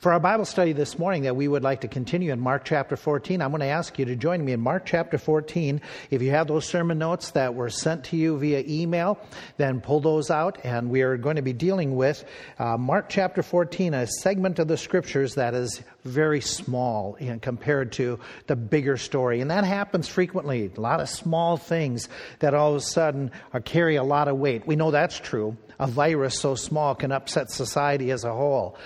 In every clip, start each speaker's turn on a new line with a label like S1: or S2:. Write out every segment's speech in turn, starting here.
S1: For our Bible study this morning that we would like to continue in Mark chapter 14, I'm going to ask you to join me in Mark chapter 14. If you have those sermon notes that were sent to you via email, then pull those out. And we are going to be dealing with uh, Mark chapter 14, a segment of the scriptures that is very small in, compared to the bigger story. And that happens frequently. A lot of small things that all of a sudden carry a lot of weight. We know that's true a virus so small can upset society as a whole.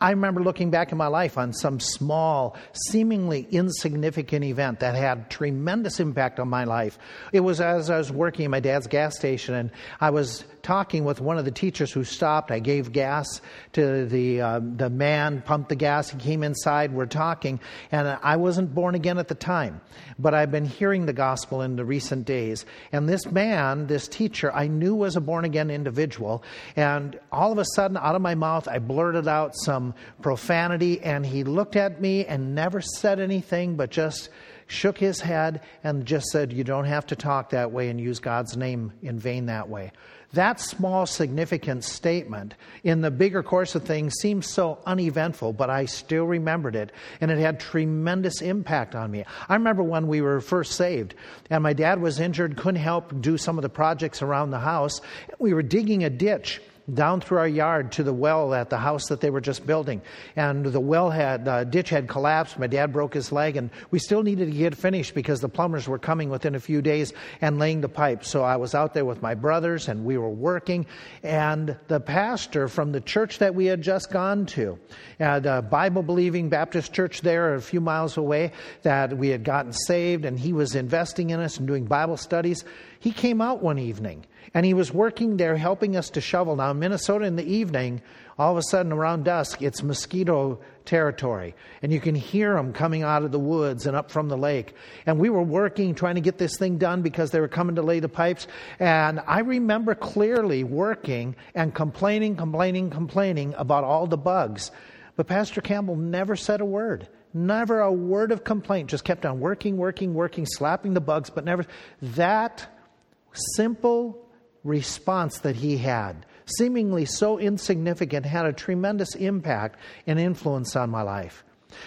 S1: I remember looking back in my life on some small, seemingly insignificant event that had tremendous impact on my life. It was as I was working at my dad's gas station and I was talking with one of the teachers who stopped. I gave gas to the uh, the man, pumped the gas. He came inside. We're talking, and I wasn't born again at the time, but I've been hearing the gospel in the recent days. And this man, this teacher, I knew was a born again individual. And all of a sudden, out of my mouth, I blurted out some profanity, and he looked at me and never said anything, but just shook his head and just said, You don't have to talk that way and use God's name in vain that way. That small, significant statement in the bigger course of things seems so uneventful, but I still remembered it, and it had tremendous impact on me. I remember when we were first saved, and my dad was injured, couldn't help do some of the projects around the house. We were digging a ditch down through our yard to the well at the house that they were just building. And the well had, uh, ditch had collapsed. My dad broke his leg, and we still needed to get finished because the plumbers were coming within a few days and laying the pipe. So I was out there with my brothers, and we were working. And the pastor from the church that we had just gone to, the Bible believing Baptist church there a few miles away, that we had gotten saved, and he was investing in us and doing Bible studies. He came out one evening and he was working there helping us to shovel. Now, in Minnesota in the evening, all of a sudden around dusk, it's mosquito territory. And you can hear them coming out of the woods and up from the lake. And we were working, trying to get this thing done because they were coming to lay the pipes. And I remember clearly working and complaining, complaining, complaining about all the bugs. But Pastor Campbell never said a word. Never a word of complaint. Just kept on working, working, working, slapping the bugs, but never. That simple response that he had, seemingly so insignificant, had a tremendous impact and influence on my life.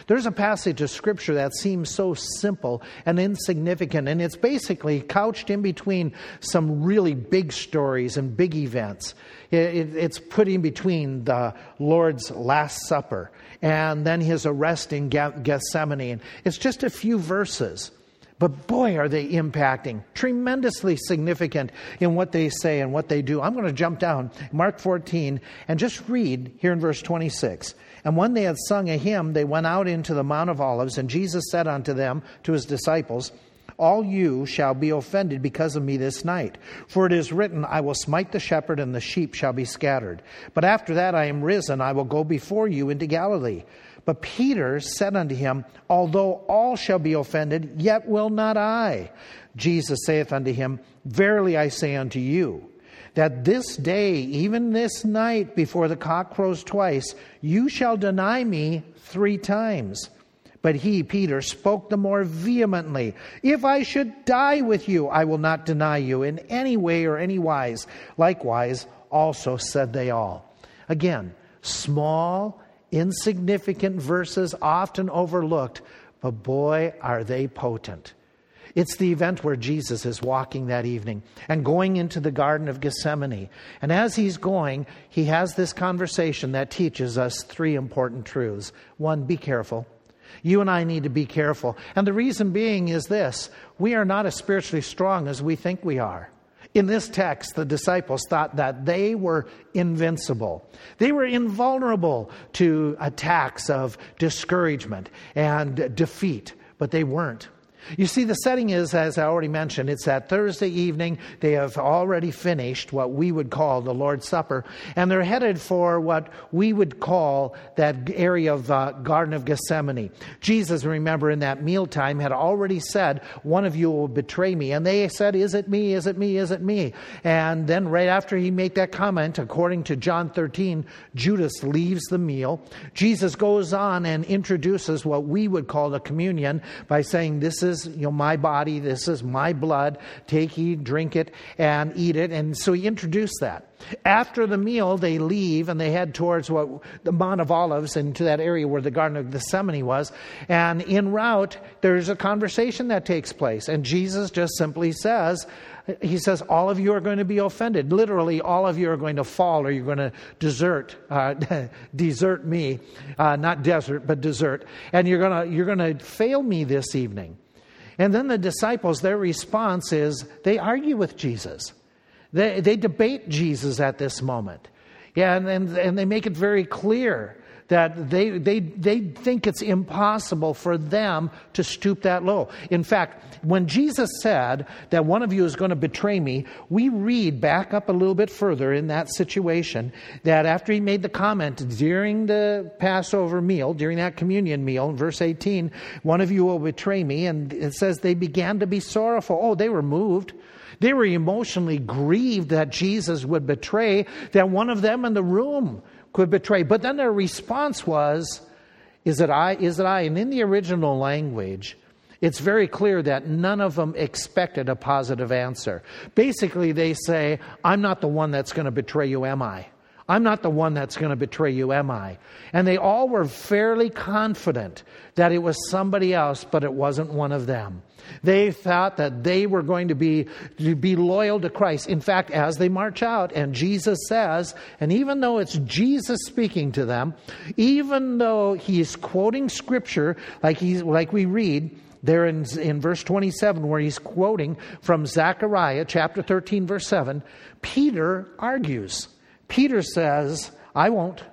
S1: There's a passage of scripture that seems so simple and insignificant, and it's basically couched in between some really big stories and big events. it's put in between the Lord's Last Supper and then his arrest in Gethsemane. It's just a few verses. But boy, are they impacting, tremendously significant in what they say and what they do. I'm going to jump down, Mark 14, and just read here in verse 26. And when they had sung a hymn, they went out into the Mount of Olives, and Jesus said unto them, to his disciples, all you shall be offended because of me this night. For it is written, I will smite the shepherd, and the sheep shall be scattered. But after that I am risen, I will go before you into Galilee. But Peter said unto him, Although all shall be offended, yet will not I. Jesus saith unto him, Verily I say unto you, that this day, even this night, before the cock crows twice, you shall deny me three times. But he, Peter, spoke the more vehemently, If I should die with you, I will not deny you in any way or any wise. Likewise, also said they all. Again, small insignificant verses often overlooked, but boy, are they potent. It's the event where Jesus is walking that evening and going into the Garden of Gethsemane. And as he's going, he has this conversation that teaches us three important truths. One, be careful. You and I need to be careful. And the reason being is this we are not as spiritually strong as we think we are. In this text, the disciples thought that they were invincible. They were invulnerable to attacks of discouragement and defeat, but they weren't. You see, the setting is, as I already mentioned, it's that Thursday evening. They have already finished what we would call the Lord's Supper, and they're headed for what we would call that area of uh, Garden of Gethsemane. Jesus, remember, in that mealtime had already said, One of you will betray me. And they said, Is it me? Is it me? Is it me? And then, right after he made that comment, according to John 13, Judas leaves the meal. Jesus goes on and introduces what we would call the communion by saying, This is is, you know, my body, this is my blood. Take, eat, drink it, and eat it. And so he introduced that. After the meal, they leave and they head towards what the Mount of Olives into that area where the Garden of Gethsemane was. And in route, there's a conversation that takes place. And Jesus just simply says, he says, All of you are going to be offended. Literally, all of you are going to fall or you're going to desert, uh, desert me. Uh, not desert, but desert. And you're going to, you're going to fail me this evening. And then the disciples, their response is they argue with Jesus. They, they debate Jesus at this moment. Yeah, and, and, and they make it very clear that they, they, they think it's impossible for them to stoop that low. In fact, when Jesus said that one of you is going to betray me, we read back up a little bit further in that situation that after he made the comment during the Passover meal, during that communion meal, in verse 18, one of you will betray me, and it says they began to be sorrowful. Oh, they were moved. They were emotionally grieved that Jesus would betray, that one of them in the room could betray. But then their response was, Is it I? Is it I? And in the original language, it's very clear that none of them expected a positive answer. Basically, they say, I'm not the one that's going to betray you, am I? I'm not the one that's going to betray you, am I? And they all were fairly confident that it was somebody else, but it wasn't one of them. They thought that they were going to be, to be loyal to Christ. In fact, as they march out, and Jesus says, and even though it's Jesus speaking to them, even though he's quoting scripture like, he's, like we read, there in, in verse 27, where he's quoting from Zechariah chapter 13, verse 7, Peter argues. Peter says, I won't.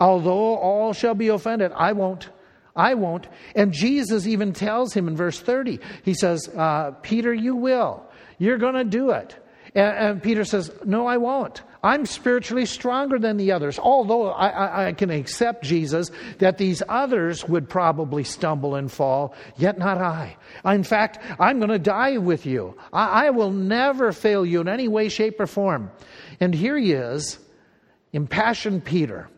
S1: Although all shall be offended, I won't. I won't. And Jesus even tells him in verse 30, he says, uh, Peter, you will. You're going to do it. And, and, Peter says, No, I won't. I'm spiritually stronger than the others. Although I, I, I, can accept, Jesus, that these others would probably stumble and fall, yet not I. In fact, I'm going to die with you. I, I will never fail you in any way, shape, or form. And here he is impassioned Peter,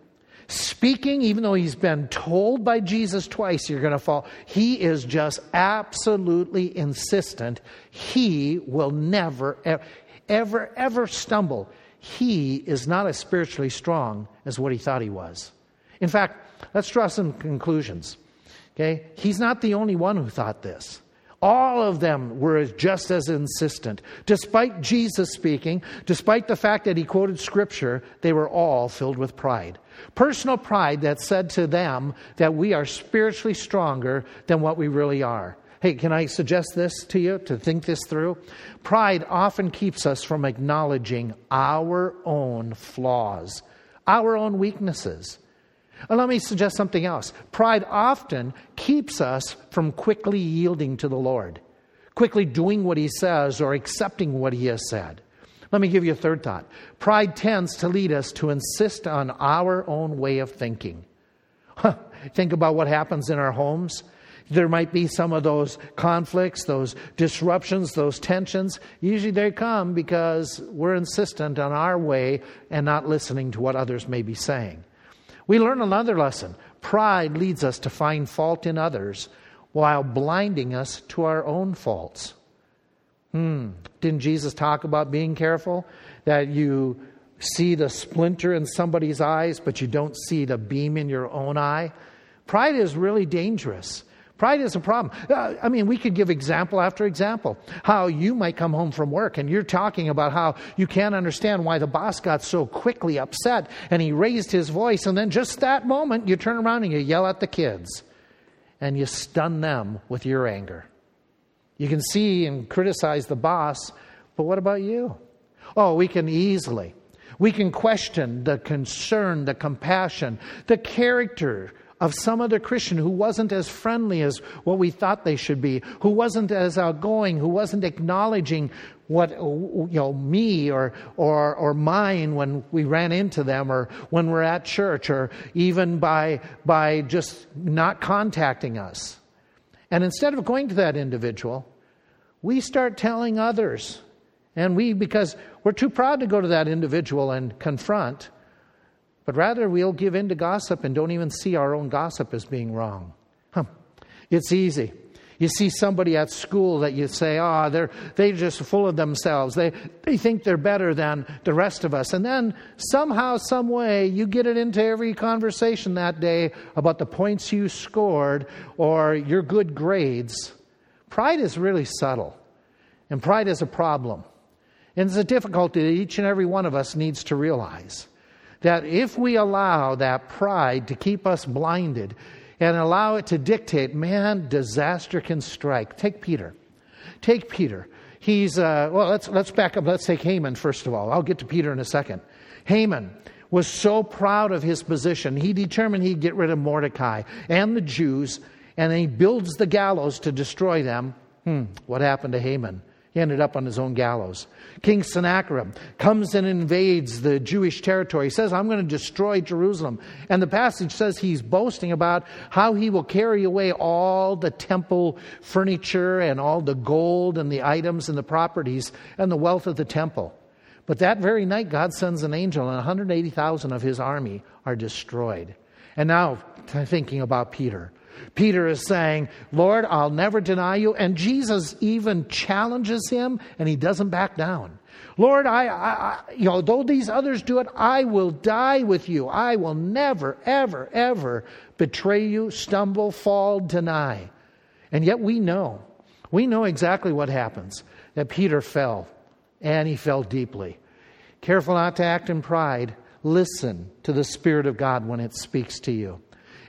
S1: speaking, even though he's been told by Jesus twice, you're going to fall. He is just absolutely insistent. He will never, ever, ever stumble. He is not as spiritually strong as what he thought he was. In fact, let's draw some conclusions. Okay? He's not the only one who thought this. All of them were just as insistent. Despite Jesus speaking, despite the fact that he quoted scripture, they were all filled with pride. Personal pride that said to them that we are spiritually stronger than what we really are. Hey, can I suggest this to you to think this through? Pride often keeps us from acknowledging our own flaws, our own weaknesses. Let me suggest something else. Pride often keeps us from quickly yielding to the Lord, quickly doing what He says or accepting what He has said. Let me give you a third thought. Pride tends to lead us to insist on our own way of thinking. Huh. Think about what happens in our homes. There might be some of those conflicts, those disruptions, those tensions. Usually they come because we're insistent on our way and not listening to what others may be saying. We learn another lesson. Pride leads us to find fault in others while blinding us to our own faults. Hmm. Didn't Jesus talk about being careful? That you see the splinter in somebody's eyes, but you don't see the beam in your own eye? Pride is really dangerous. Pride is a problem. Uh, I mean, we could give example after example. How you might come home from work and you're talking about how you can't understand why the boss got so quickly upset and he raised his voice, and then just that moment you turn around and you yell at the kids and you stun them with your anger. You can see and criticize the boss, but what about you? Oh, we can easily. We can question the concern, the compassion, the character of some other Christian who wasn't as friendly as what we thought they should be, who wasn't as outgoing, who wasn't acknowledging what you know me or or or mine when we ran into them or when we're at church or even by by just not contacting us. And instead of going to that individual, we start telling others. And we because we're too proud to go to that individual and confront, but rather, we'll give in to gossip and don't even see our own gossip as being wrong. Huh. It's easy. You see somebody at school that you say, oh, they're, they're just full of themselves. They, they think they're better than the rest of us. And then somehow, some way, you get it into every conversation that day about the points you scored or your good grades. Pride is really subtle, and pride is a problem. And it's a difficulty that each and every one of us needs to realize that if we allow that pride to keep us blinded, and allow it to dictate, man, disaster can strike. Take Peter. Take Peter. He's, uh, well, let's, let's back up. Let's take Haman first of all. I'll get to Peter in a second. Haman was so proud of his position, he determined he'd get rid of Mordecai and the Jews, and he builds the gallows to destroy them. Hmm, what happened to Haman? He ended up on his own gallows. King Sennacherib comes and invades the Jewish territory. He says, I'm going to destroy Jerusalem. And the passage says he's boasting about how he will carry away all the temple furniture and all the gold and the items and the properties and the wealth of the temple. But that very night, God sends an angel, and 180,000 of his army are destroyed. And now, thinking about Peter. Peter is saying, Lord, I'll never deny you. And Jesus even challenges him and he doesn't back down. Lord, I, I, you know, though these others do it, I will die with you. I will never, ever, ever betray you, stumble, fall, deny. And yet we know, we know exactly what happens that Peter fell and he fell deeply. Careful not to act in pride. Listen to the Spirit of God when it speaks to you.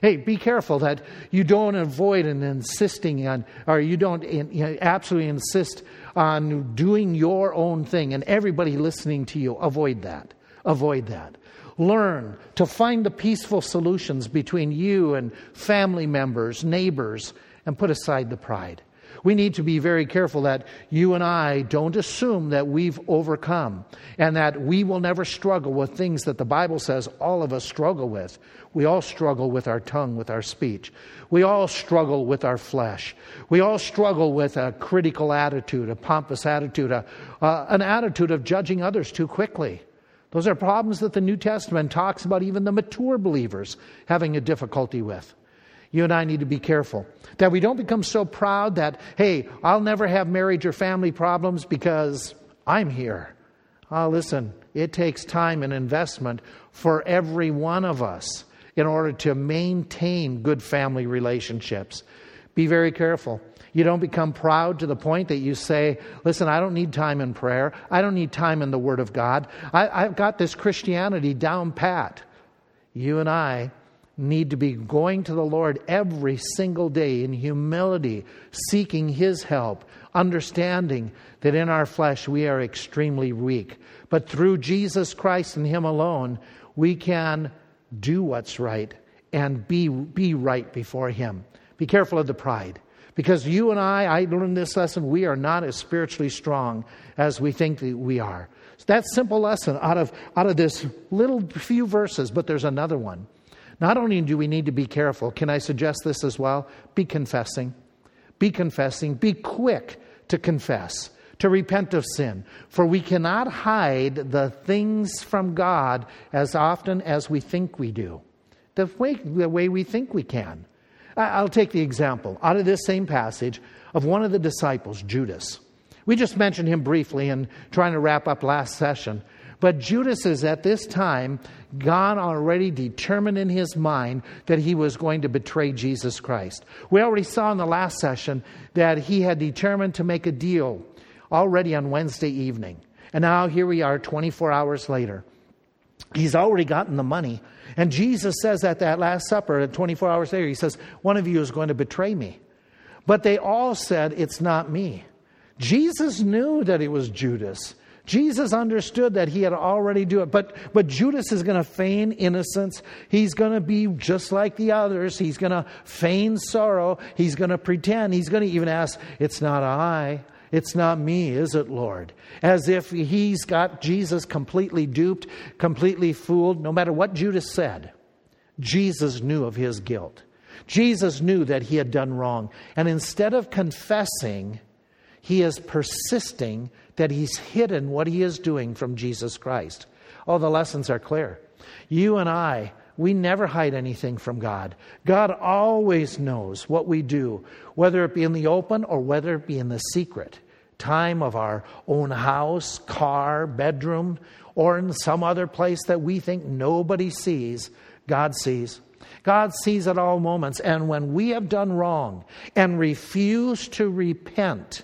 S1: Hey, be careful that you don't avoid and insisting on, or you don't you know, absolutely insist on doing your own thing and everybody listening to you. Avoid that. Avoid that. Learn to find the peaceful solutions between you and family members, neighbors, and put aside the pride. We need to be very careful that you and I don't assume that we've overcome and that we will never struggle with things that the Bible says all of us struggle with. We all struggle with our tongue, with our speech. We all struggle with our flesh. We all struggle with a critical attitude, a pompous attitude, a, uh, an attitude of judging others too quickly. Those are problems that the New Testament talks about even the mature believers having a difficulty with you and I need to be careful that we don't become so proud that, hey, I'll never have marriage or family problems because I'm here. Oh, listen, it takes time and investment for every one of us in order to maintain good family relationships. Be very careful. You don't become proud to the point that you say, listen, I don't need time in prayer. I don't need time in the Word of God. I, have got this Christianity down pat. You and I need to be going to the Lord every single day in humility, seeking His help, understanding that in our flesh we are extremely weak. But through Jesus Christ and Him alone, we can do what's right and be, be right before Him. Be careful of the pride. Because you and I, I learned this lesson, we are not as spiritually strong as we think that we are. that simple lesson out of, out of this little few verses, but there's another one. Not only do we need to be careful, can I suggest this as well? Be confessing. Be confessing. Be quick to confess, to repent of sin. For we cannot hide the things from God as often as we think we do, the way, the way we think we can. I'll take the example out of this same passage of one of the disciples, Judas. We just mentioned him briefly in trying to wrap up last session. But Judas is at this time, God already determined in his mind that he was going to betray Jesus Christ. We already saw in the last session that he had determined to make a deal already on Wednesday evening. And now here we are 24 hours later. He's already gotten the money. And Jesus says at that Last Supper, 24 hours later, he says, One of you is going to betray me. But they all said, It's not me. Jesus knew that it was Judas. Jesus understood that he had already do it, but, but Judas is going to feign innocence. He's going to be just like the others. He's going to feign sorrow. He's going to pretend. He's going to even ask, It's not I. It's not me, is it, Lord? As if he's got Jesus completely duped, completely fooled, no matter what Judas said. Jesus knew of his guilt. Jesus knew that he had done wrong. And instead of confessing, he is persisting that he's hidden what he is doing from Jesus Christ. Oh, the lessons are clear. You and I, We never hide anything from God. God always knows what we do, whether it be in the open or whether it be in the secret time of our own house, car, bedroom, or in some other place that we think nobody sees. God sees. God sees at all moments. And when we have done wrong and refuse to repent,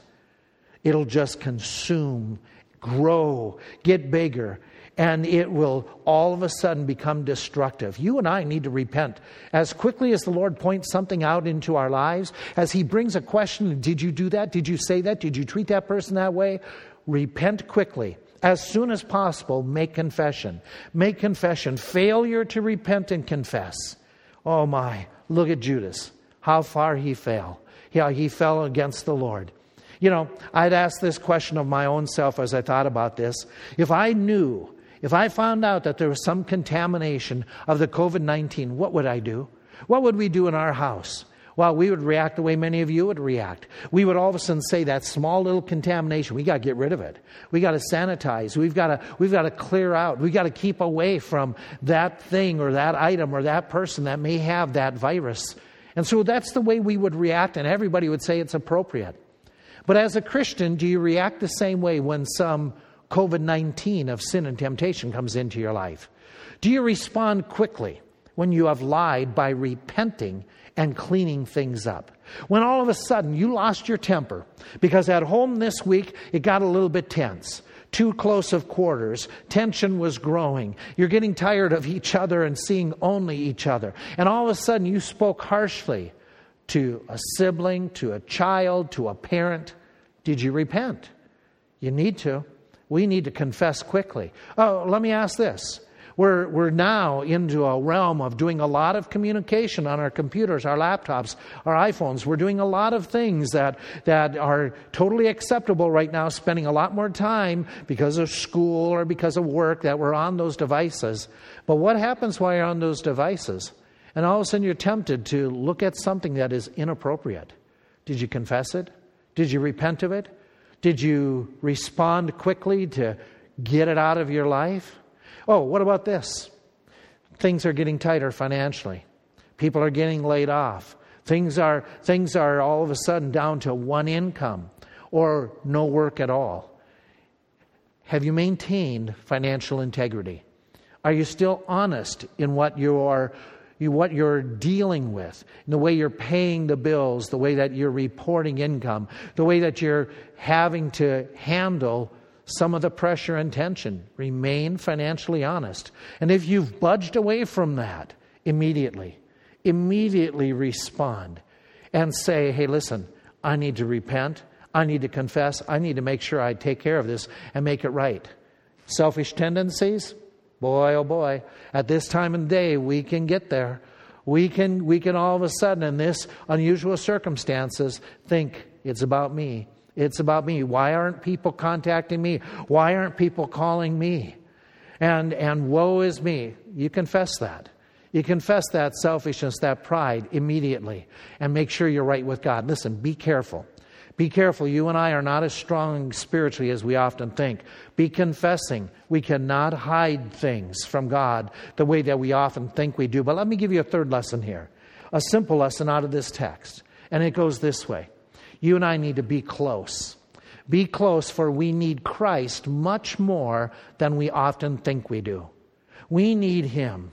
S1: it'll just consume, grow, get bigger, and it will all of a sudden become destructive. You and I need to repent. As quickly as the Lord points something out into our lives, as He brings a question Did you do that? Did you say that? Did you treat that person that way? Repent quickly. As soon as possible, make confession. Make confession. Failure to repent and confess. Oh my, look at Judas. How far he fell. Yeah, he fell against the Lord. You know, I'd ask this question of my own self as I thought about this. If I knew if I found out that there was some contamination of the COVID 19, what would I do? What would we do in our house? Well, we would react the way many of you would react. We would all of a sudden say that small little contamination, we got to get rid of it. We got to sanitize. We've got to, we've got to clear out. We've got to keep away from that thing or that item or that person that may have that virus. And so that's the way we would react, and everybody would say it's appropriate. But as a Christian, do you react the same way when some COVID 19 of sin and temptation comes into your life? Do you respond quickly when you have lied by repenting and cleaning things up? When all of a sudden you lost your temper because at home this week it got a little bit tense. Too close of quarters. Tension was growing. You're getting tired of each other and seeing only each other. And all of a sudden you spoke harshly to a sibling, to a child, to a parent. Did you repent? You need to we need to confess quickly. Oh, let me ask this. We're, we're now into a realm of doing a lot of communication on our computers, our laptops, our iPhones. We're doing a lot of things that, that are totally acceptable right now, spending a lot more time because of school or because of work that we're on those devices. But what happens while you're on those devices? And all of a sudden you're tempted to look at something that is inappropriate. Did you confess it? Did you repent of it? Did you respond quickly to get it out of your life? Oh, what about this? Things are getting tighter financially. People are getting laid off. Things are, things are all of a sudden down to one income or no work at all. Have you maintained financial integrity? Are you still honest in what you are you, what you're dealing with, the way you're paying the bills, the way that you're reporting income, the way that you're having to handle some of the pressure and tension. Remain financially honest. And if you've budged away from that, immediately, immediately respond and say, hey, listen, I need to repent. I need to confess. I need to make sure I take care of this and make it right. Selfish tendencies, Boy, oh boy, at this time of day, we can get there. We can, we can all of a sudden, in this unusual circumstances, think it's about me. It's about me. Why aren't people contacting me? Why aren't people calling me? And, and woe is me. You confess that. You confess that selfishness, that pride immediately, and make sure you're right with God. Listen, be careful. Be careful. You and I are not as strong spiritually as we often think. Be confessing. We cannot hide things from God the way that we often think we do. But let me give you a third lesson here a simple lesson out of this text. And it goes this way You and I need to be close. Be close, for we need Christ much more than we often think we do. We need Him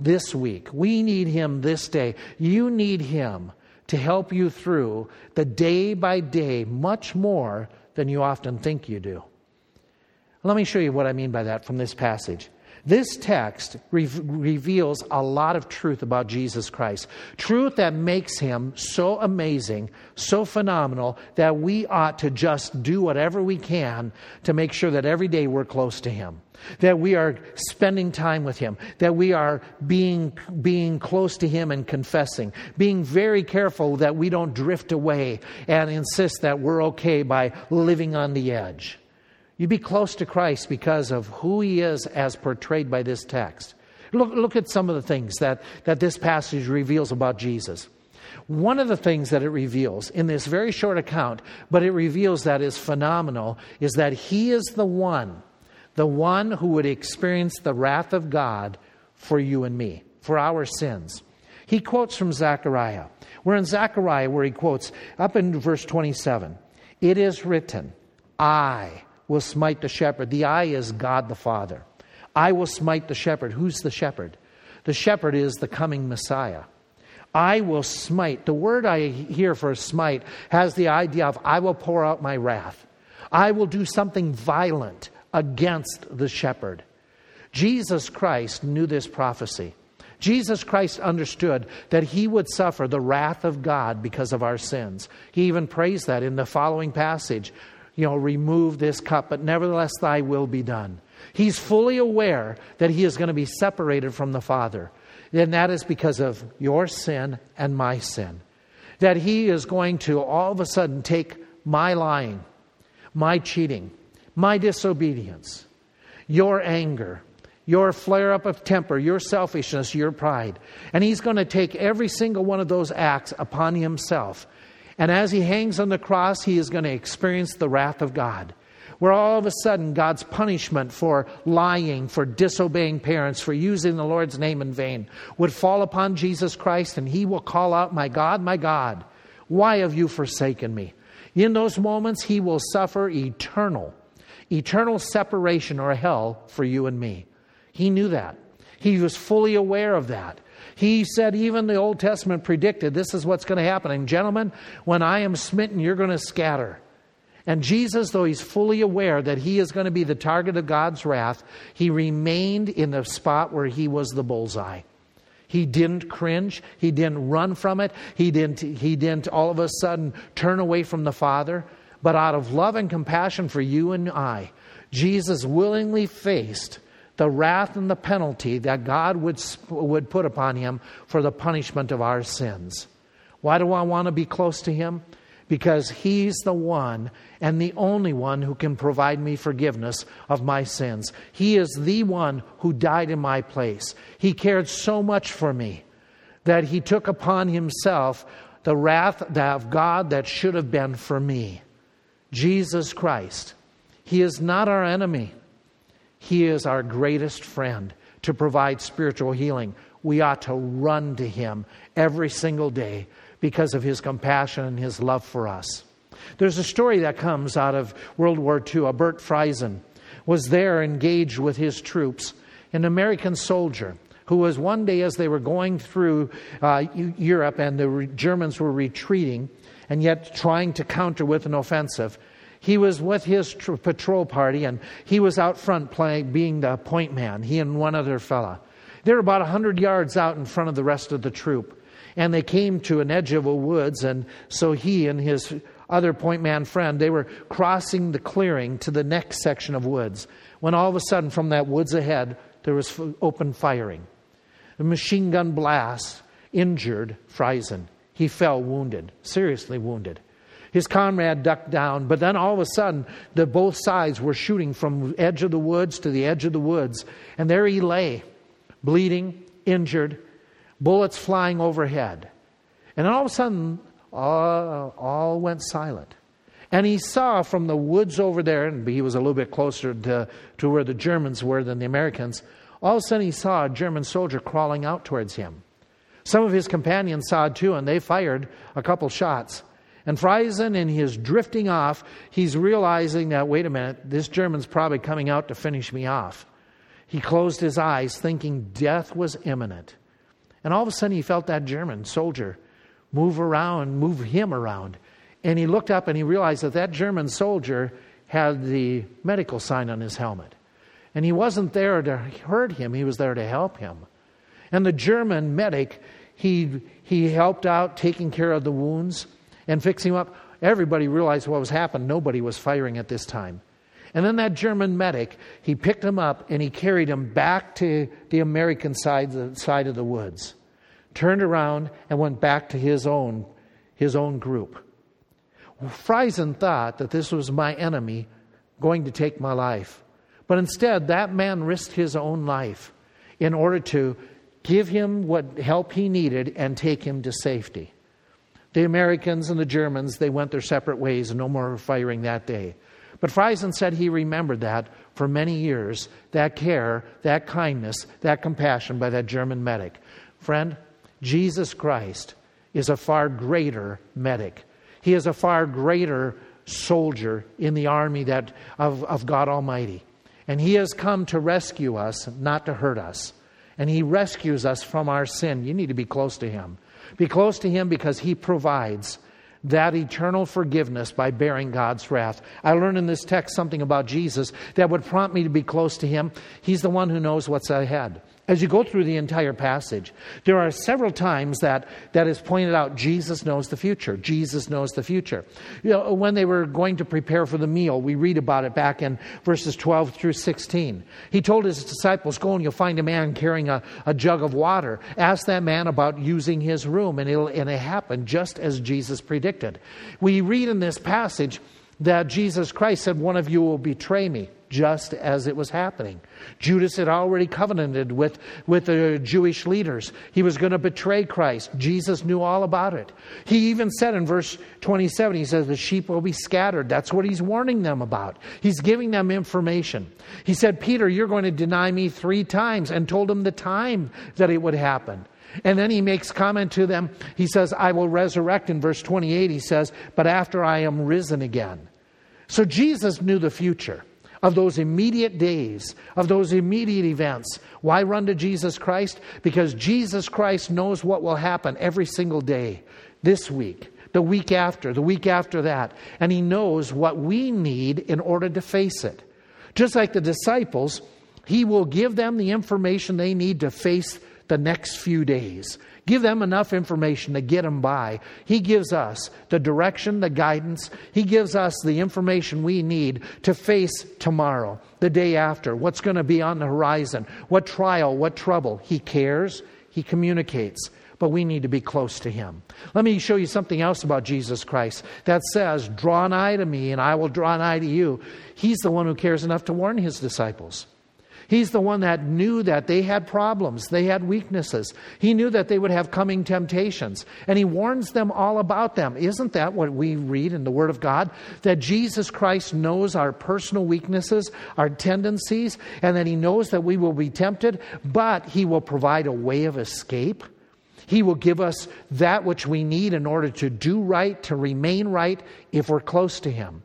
S1: this week. We need Him this day. You need Him to help you through the day by day much more than you often think you do. Let me show you what I mean by that from this passage. This text re- reveals a lot of truth about Jesus Christ. Truth that makes him so amazing, so phenomenal, that we ought to just do whatever we can to make sure that every day we're close to him. That we are spending time with him, that we are being, being close to him and confessing, being very careful that we don't drift away and insist that we're okay by living on the edge. You be close to Christ because of who he is as portrayed by this text. Look, look at some of the things that, that this passage reveals about Jesus. One of the things that it reveals in this very short account, but it reveals that is phenomenal, is that he is the one, the one who would experience the wrath of God for you and me.
S2: for our sins. He quotes from Zechariah. We're in Zechariah where he quotes up in verse 27 It is written, I will smite the shepherd. The I is God the Father. I will smite the shepherd. Who's the shepherd? The shepherd is the coming Messiah. I will smite. The word I hear for smite has the idea of I will pour out my wrath. I will do something violent against the shepherd. Jesus Christ knew this prophecy. Jesus Christ understood that he would suffer the wrath of God because of our sins. He even prays that in the following passage you know, remove this cup, but nevertheless thy will be done. He's fully aware that he is going to be separated from the Father. And that is because of your sin and my sin. That he is going to all of a sudden take my lying, my cheating, my disobedience, your anger, your flare up of temper, your selfishness, your pride. And he's going to take every single one of those acts upon himself. And as he hangs on the cross, he is going to experience the wrath of God. Where all of a sudden, God's punishment for lying, for disobeying parents, for using the Lord's name in vain would fall upon Jesus Christ, and he will call out, My God, my God, why have you forsaken me? In those moments, he will suffer eternal, eternal separation or hell for you and me. He knew that. He was fully aware of that. He said, even the Old Testament predicted this is what's going to happen. And, gentlemen, when I am smitten, you're going to scatter. And Jesus, though he's fully aware that he is going to be the target of God's wrath, he remained in the spot where he was the bullseye. He didn't cringe. He didn't run from it. He didn't, he didn't all of a sudden turn away from the Father. But out of love and compassion for you and I, Jesus willingly faced the wrath and the penalty that God would, would put upon him for the punishment of our sins. Why do I want to be close to him? Because he's the one and the only one who can provide me forgiveness of my sins. He is the one who died in my place. He cared so much for me that he took upon himself the wrath of God that should have been for me. Jesus Christ. He is not our enemy. He is our greatest friend to provide spiritual healing. We ought to run to Him every single day because of His compassion and His love for us. There's a story that comes out of World War II. A Bert Friesen was there engaged with his troops, an American soldier who was one day as they were going through uh, Europe and the re- Germans were retreating and yet trying to counter with an offensive. He was with his tr- patrol party and he was out front playing, being the point man, he and one other fella. They were about a 100 yards out in front of the rest of the troop. And they came to an edge of a woods, and so he and his other point man friend, they were crossing the clearing to the next section of woods. When all of a sudden, from that woods ahead, there was open firing. A machine gun blast injured Friesen. He fell wounded, seriously wounded. His comrade ducked down, but then all of a sudden, the both sides were shooting from edge of the woods to the edge of the woods, and there he lay, bleeding, injured, bullets flying overhead. And then all of a sudden, all, all went silent. And he saw from the woods over there, and he was a little bit closer to, to where the Germans were than the Americans, all of a sudden he saw a German soldier crawling out towards him. Some of his companions saw it too, and they fired a couple shots. And Friesen, in his drifting off, he's realizing that, wait a minute, this German's probably coming out to finish me off. He closed his eyes, thinking death was imminent. And all of a sudden, he felt that German soldier move around, move him around. And he looked up and he realized that that German soldier had the medical sign on his helmet. And he wasn't there to hurt him, he was there to help him. And the German medic, he, he helped out taking care of the wounds and fix him up. Everybody realized what was happening. Nobody was firing at this time. And then that German medic, he picked him up and he carried him back to the American side, the side of the woods, turned around and went back to his own, his own group. Friesen thought that this was my enemy going to take my life. But instead, that man risked his own life in order to give him what help he needed and take him to safety. The Americans and the Germans, they went their separate ways and no more firing that day. But Friesen said he remembered that for many years that care, that kindness, that compassion by that German medic. Friend, Jesus Christ is a far greater medic. He is a far greater soldier in the army that, of, of God Almighty. And He has come to rescue us, not to hurt us. And He rescues us from our sin. You need to be close to Him. Be close to Him because He provides that eternal forgiveness by bearing God's wrath. I learned in this text something about Jesus that would prompt me to be close to Him. He's the one who knows what's ahead. As you go through the entire passage, there are several times that, that is pointed out Jesus knows the future. Jesus knows the future. You know, when they were going to prepare for the meal, we read about it back in verses 12 through 16. He told his disciples, Go and you'll find a man carrying a, a jug of water. Ask that man about using his room, and, it'll, and it happened just as Jesus predicted. We read in this passage that Jesus Christ said, One of you will betray me just as it was happening. Judas had already covenanted with, with the Jewish leaders. He was going to betray Christ. Jesus knew all about it. He even said in verse 27, he says, The sheep will be scattered. That's what he's warning them about. He's giving them information. He said, Peter, you're going to deny me three times, and told him the time that it would happen. And then he makes comment to them. He says, I will resurrect. In verse 28, he says, But after I am risen again. So Jesus knew the future of those immediate days, of those immediate events. Why run to Jesus Christ? Because Jesus Christ knows what will happen every single day this week, the week after, the week after that. And He knows what we need in order to face it. Just like the disciples, He will give them the information they need to face the next few days. Give them enough information to get them by. He gives us the direction, the guidance. He gives us the information we need to face tomorrow, the day after, what's going to be on the horizon, what trial, what trouble. He cares, He communicates but we need to be close to him. Let me show you something else about Jesus Christ that says, Draw nigh to me, and I will draw nigh to you. He's the one who cares enough to warn his disciples. He's the one that knew that they had problems, they had weaknesses. He knew that they would have coming temptations, and he warns them all about them. Isn't that what we read in the Word of God? That Jesus Christ knows our personal weaknesses, our tendencies, and that he knows that we will be tempted, but he will provide a way of escape. He will give us that which we need in order to do right, to remain right, if we're close to him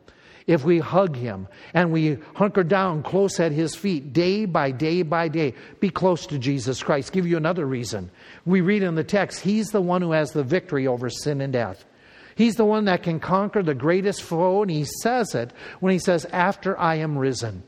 S2: if we hug him and we hunker down close at his feet day by day by day, be close to Jesus Christ. Give you another reason. We read in the text, he's the one who has the victory over sin and death. He's the one that can conquer the greatest foe, and he says it when he says, After I am risen.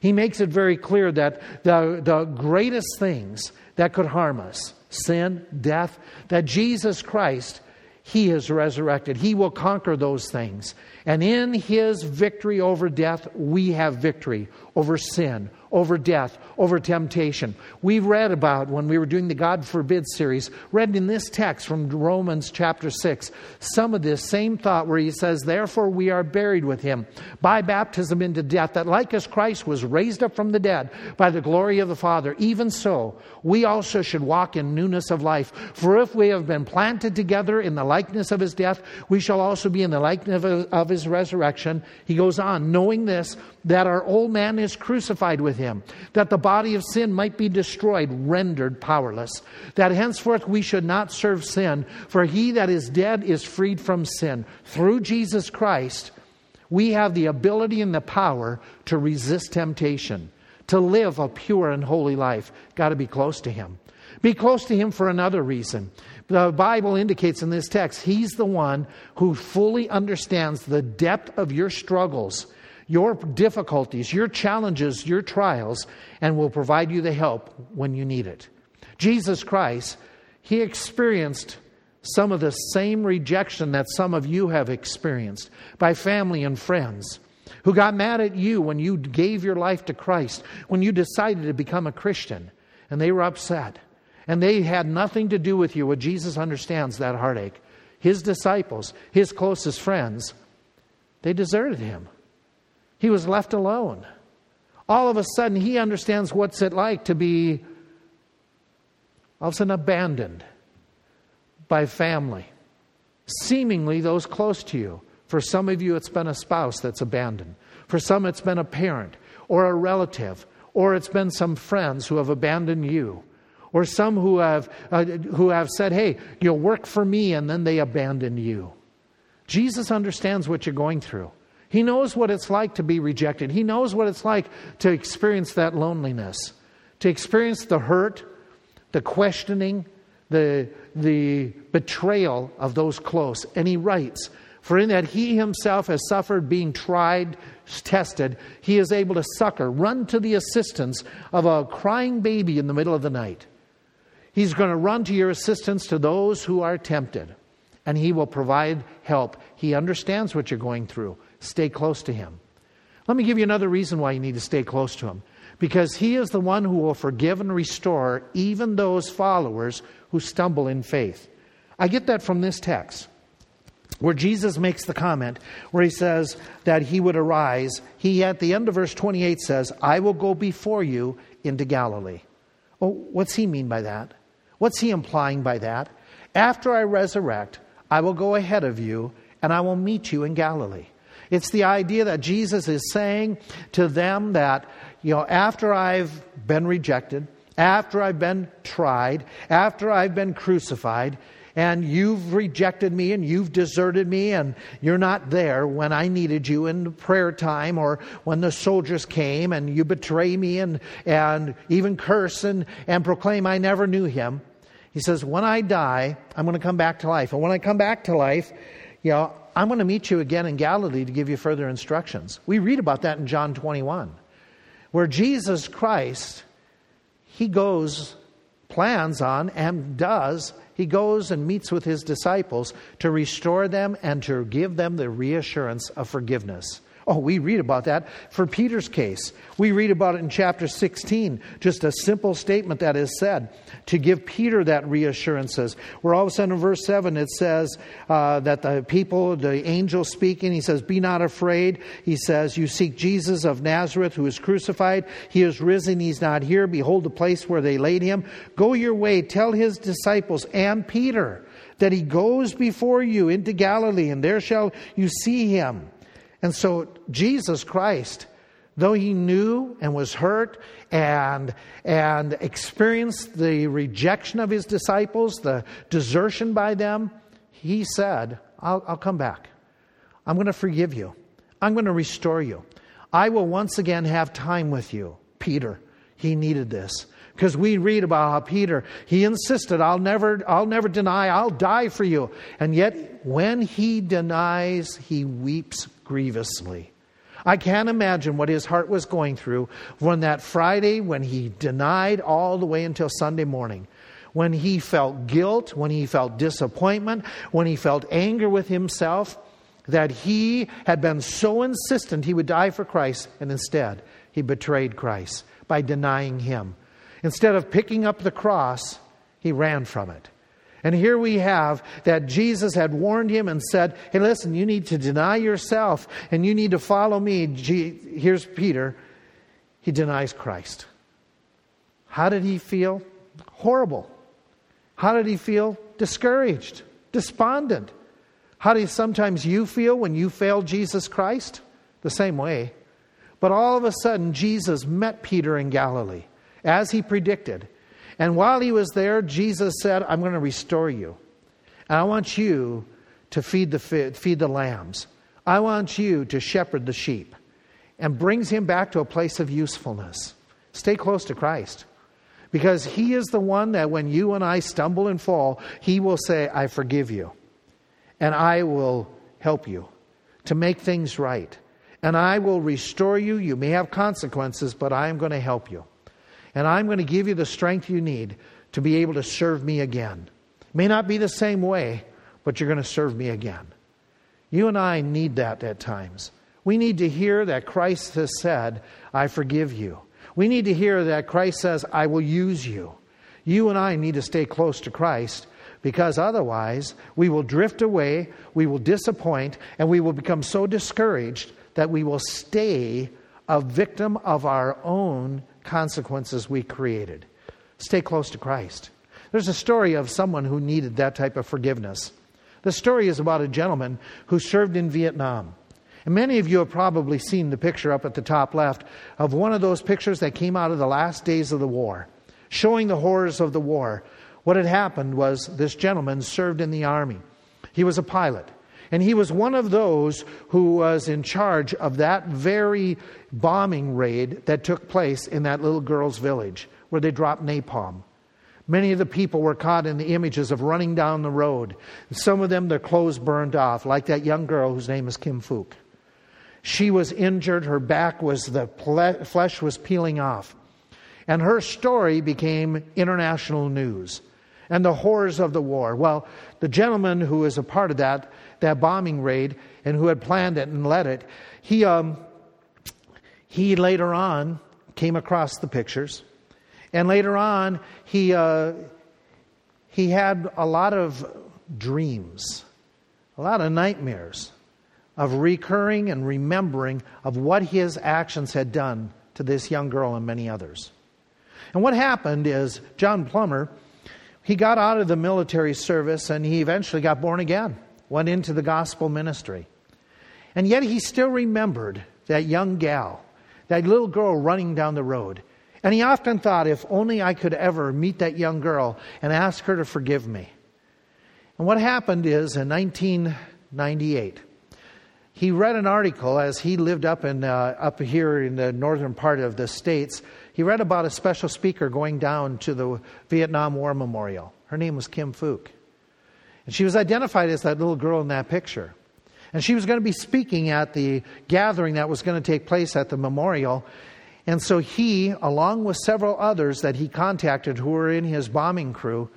S2: He makes it very clear that the, the greatest things that could harm us, sin, death, that Jesus Christ, He is resurrected. He will conquer those things. And in his victory over death, we have victory over sin, over death, over temptation. We read about when we were doing the God Forbid series, read in this text from Romans chapter 6, some of this same thought where he says, Therefore we are buried with him by baptism into death, that like as Christ was raised up from the dead by the glory of the Father, even so we also should walk in newness of life. For if we have been planted together in the likeness of his death, we shall also be in the likeness of his resurrection. He goes on, knowing this, that our old man is crucified with him, that the body of sin might be destroyed, rendered powerless, that henceforth we should not serve sin, for he that is dead is freed from sin. Through Jesus Christ, we have the ability and the power to resist temptation, to live a pure and holy life. Got to be close to him. Be close to him for another reason. The Bible indicates in this text, he's the one who fully understands the depth of your struggles your difficulties, your challenges, your trials, and will provide you the help when you need it. Jesus Christ, He experienced some of the same rejection that some of you have experienced by family and friends who got mad at you when you gave your life to Christ, when you decided to become a Christian, and they were upset. And they had nothing to do with you. Well, Jesus understands that heartache. His disciples, his closest friends, they deserted him. He was left alone. All of a sudden, he understands what's it like to be all of a sudden abandoned by family, seemingly those close to you, For some of you, it's been a spouse that's abandoned. For some, it's been a parent or a relative, or it's been some friends who have abandoned you, or some who have, uh, who have said, Hey, you'll work for me, and then they abandon you. Jesus understands what you're going through. He knows what it's like to be rejected. He knows what it's like to experience that loneliness, to experience the hurt, the questioning, the, the betrayal of those close. And he writes, For in that he himself has suffered being tried, tested, he is able to succor, run to the assistance of a crying baby in the middle of the night. He's going to run to your assistance to those who are tempted and He will provide help. He understands what you're going through. Stay close to Him. Let me give you another reason why you need to stay close to Him. Because He is the one who will forgive and restore even those followers who stumble in faith. I get that from this text where Jesus makes the comment where he says that he would arise. He, at the end of verse 28, says, I will go before you into Galilee. Oh, what's he mean by that? What's he implying by that? After I resurrect, I will go ahead of you and I will meet you in Galilee. It's the idea that Jesus is saying to them that, you know, after I've been rejected, after I've been tried, after I've been crucified, and you've rejected me and you've deserted me and you're not there when I needed you in prayer time or when the soldiers came and you betray me and, and even curse and, and proclaim I never knew him. He says, When I die, I'm going to come back to life. And when I come back to life, you know, I'm going to meet you again in Galilee to give you further instructions. We read about that in John 21, where Jesus Christ, he goes, plans on, and does, he goes and meets with his disciples to restore them and to give them the reassurance of forgiveness. Oh, we read about that for Peter's case. We read about it in chapter 16, just a simple statement that is said to give Peter that reassurances. Where all of a sudden in verse 7 it says uh, that the people, the angel speaking, he says, Be not afraid. He says, You seek Jesus of Nazareth who is crucified. He is risen. He's not here. Behold the place where they laid him. Go your way. Tell his disciples and Peter that he goes before you into Galilee, and there shall you see him. And so Jesus Christ, though he knew and was hurt and, and experienced the rejection of his disciples, the desertion by them, he said, I'll, I'll come back. I'm going to forgive you. I'm going to restore you. I will once again have time with you. Peter, he needed this. Because we read about how Peter, he insisted, I'll never, I'll never deny, I'll die for you. And yet, when he denies, he weeps grievously. I can't imagine what his heart was going through when that Friday, when he denied all the way until Sunday morning, when he felt guilt, when he felt disappointment, when he felt anger with himself that he had been so insistent he would die for Christ, and instead he betrayed Christ by denying him. Instead of picking up the cross, he ran from it. And here we have that Jesus had warned him and said, Hey, listen, you need to deny yourself and you need to follow me. Here's Peter. He denies Christ. How did he feel? Horrible. How did he feel? Discouraged, despondent. How do sometimes you feel when you fail Jesus Christ? The same way. But all of a sudden, Jesus met Peter in Galilee, as he predicted. And while he was there, Jesus said, I'm going to restore you. And I want you to feed the, feed the lambs. I want you to shepherd the sheep. And brings him back to a place of usefulness. Stay close to Christ. Because he is the one that when you and I stumble and fall, he will say, I forgive you. And I will help you to make things right. And I will restore you. You may have consequences, but I am going to help you. And I'm going to give you the strength you need to be able to serve me again. May not be the same way, but you're going to serve me again. You and I need that at times. We need to hear that Christ has said, I forgive you. We need to hear that Christ says, I will use you. You and I need to stay close to Christ because otherwise we will drift away, we will disappoint, and we will become so discouraged that we will stay a victim of our own consequences we created. Stay close to Christ. There's a story of someone who needed that type of forgiveness. The story is about a gentleman who served in Vietnam. And many of you have probably seen the picture up at the top left of one of those pictures that came out of the last days of the war, showing the horrors of the war. What had happened was this gentleman served in the army. He was a pilot. And he was one of those who was in charge of that very bombing raid that took place in that little girl's village where they dropped napalm. Many of the people were caught in the images of running down the road. Some of them, their clothes burned off, like that young girl whose name is Kim Phuc. She was injured, her back was, the flesh was peeling off. And her story became international news and the horrors of the war. Well, the gentleman who was a part of that, that bombing raid and who had planned it and led it, he, um, he later on came across the pictures and later on, he, uh, he had a lot of dreams, a lot of nightmares of recurring and remembering of what his actions had done to this young girl and many others. And what happened is John Plummer, he got out of the military service and he eventually got born again, went into the gospel ministry. And yet he still remembered that young gal, that little girl running down the road. And he often thought, if only I could ever meet that young girl and ask her to forgive me. And what happened is in 1998, he read an article as he lived up, in, uh, up here in the northern part of the States. He read about a special speaker going down to the Vietnam War Memorial. Her name was Kim Phuc. And she was identified as that little girl in that picture. And she was going to be speaking at the gathering that was going to take place at the memorial. And so he, along with several others that he contacted who were in his bombing crew,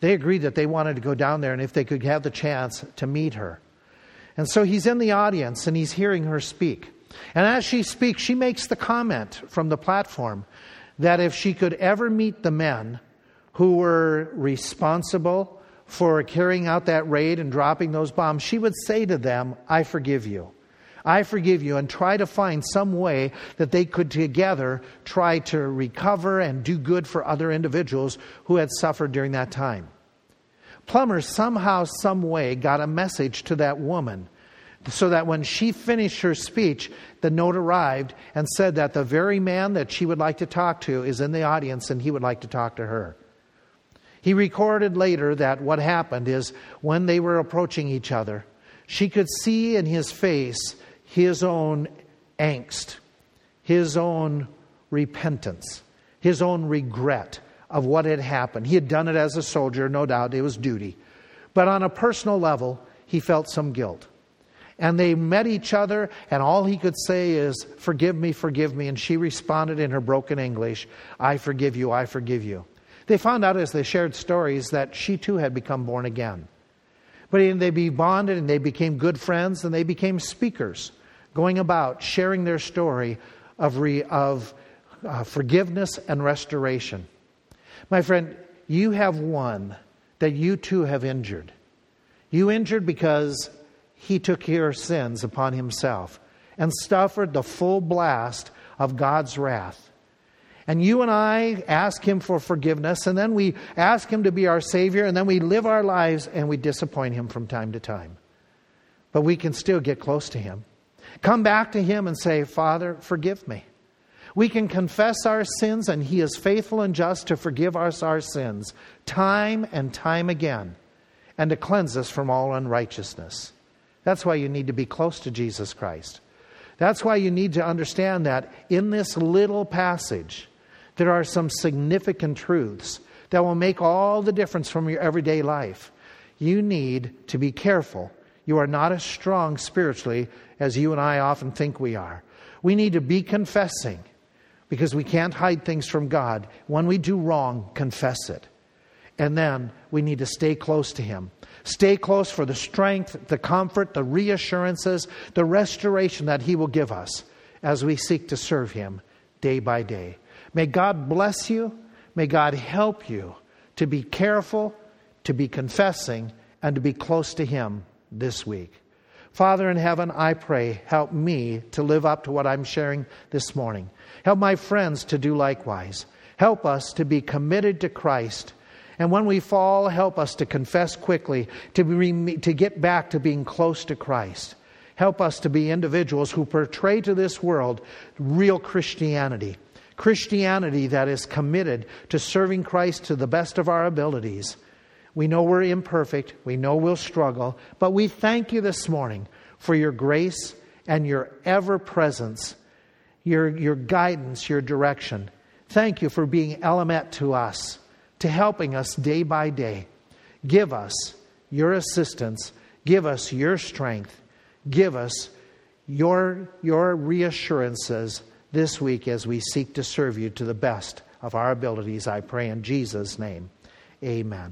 S2: they agreed that they wanted to go down there and if they could have the chance to meet her. And so he's in the audience and he's hearing her speak. And as she speaks, she makes the comment from the platform that if she could ever meet the men who were responsible for carrying out that raid and dropping those bombs, she would say to them, I forgive you. I forgive you, and try to find some way that they could together try to recover and do good for other individuals who had suffered during that time. Plummer somehow, some way, got a message to that woman so that when she finished her speech, the note arrived and said that the very man that she would like to talk to is in the audience and he would like to talk to her. He recorded later that what happened is when they were approaching each other, she could see in his face his own angst, his own repentance, his own regret of what had happened. He had done it as a soldier, no doubt, it was duty. But on a personal level, he felt some guilt. And they met each other, and all he could say is, Forgive me, forgive me. And she responded in her broken English, I forgive you, I forgive you. They found out as they shared stories that she too had become born again. But they bonded and they became good friends and they became speakers going about sharing their story of, re, of uh, forgiveness and restoration. My friend, you have one that you too have injured. You injured because he took your sins upon himself and suffered the full blast of God's wrath. And you and I ask him for forgiveness, and then we ask him to be our Savior, and then we live our lives and we disappoint him from time to time. But we can still get close to him. Come back to Him and say, Father, forgive me. We can confess our sins, and He is faithful and just to forgive us our sins time and time again and to cleanse us from all unrighteousness. That's why you need to be close to Jesus Christ. That's why you need to understand that in this little passage, there are some significant truths that will make all the difference from your everyday life. You need to be careful. You are not as strong spiritually as you and I often think we are. We need to be confessing because we can't hide things from God. When we do wrong, confess it. And then we need to stay close to Him. Stay close for the strength, the comfort, the reassurances, the restoration that He will give us as we seek to serve Him day by day. May God bless you. May God help you to be careful, to be confessing, and to be close to Him this week. Father in heaven, I pray, help me to live up to what I'm sharing this morning. Help my friends to do likewise. Help us to be committed to Christ And when we fall, help us to confess quickly, to, be, to get back to being close to Christ. Help us to be individuals who portray to this world real Christianity. Christianity that is committed to serving Christ to the best of our abilities. We know we're imperfect, we know we'll struggle, but we thank you this morning for your grace and your ever presence, your, your guidance, your direction. Thank you for being Element to us, to helping us day by day. Give us your assistance, give us your strength, give us your, your reassurances this week as we seek to serve you to the best of our abilities. I pray in Jesus' name. Amen.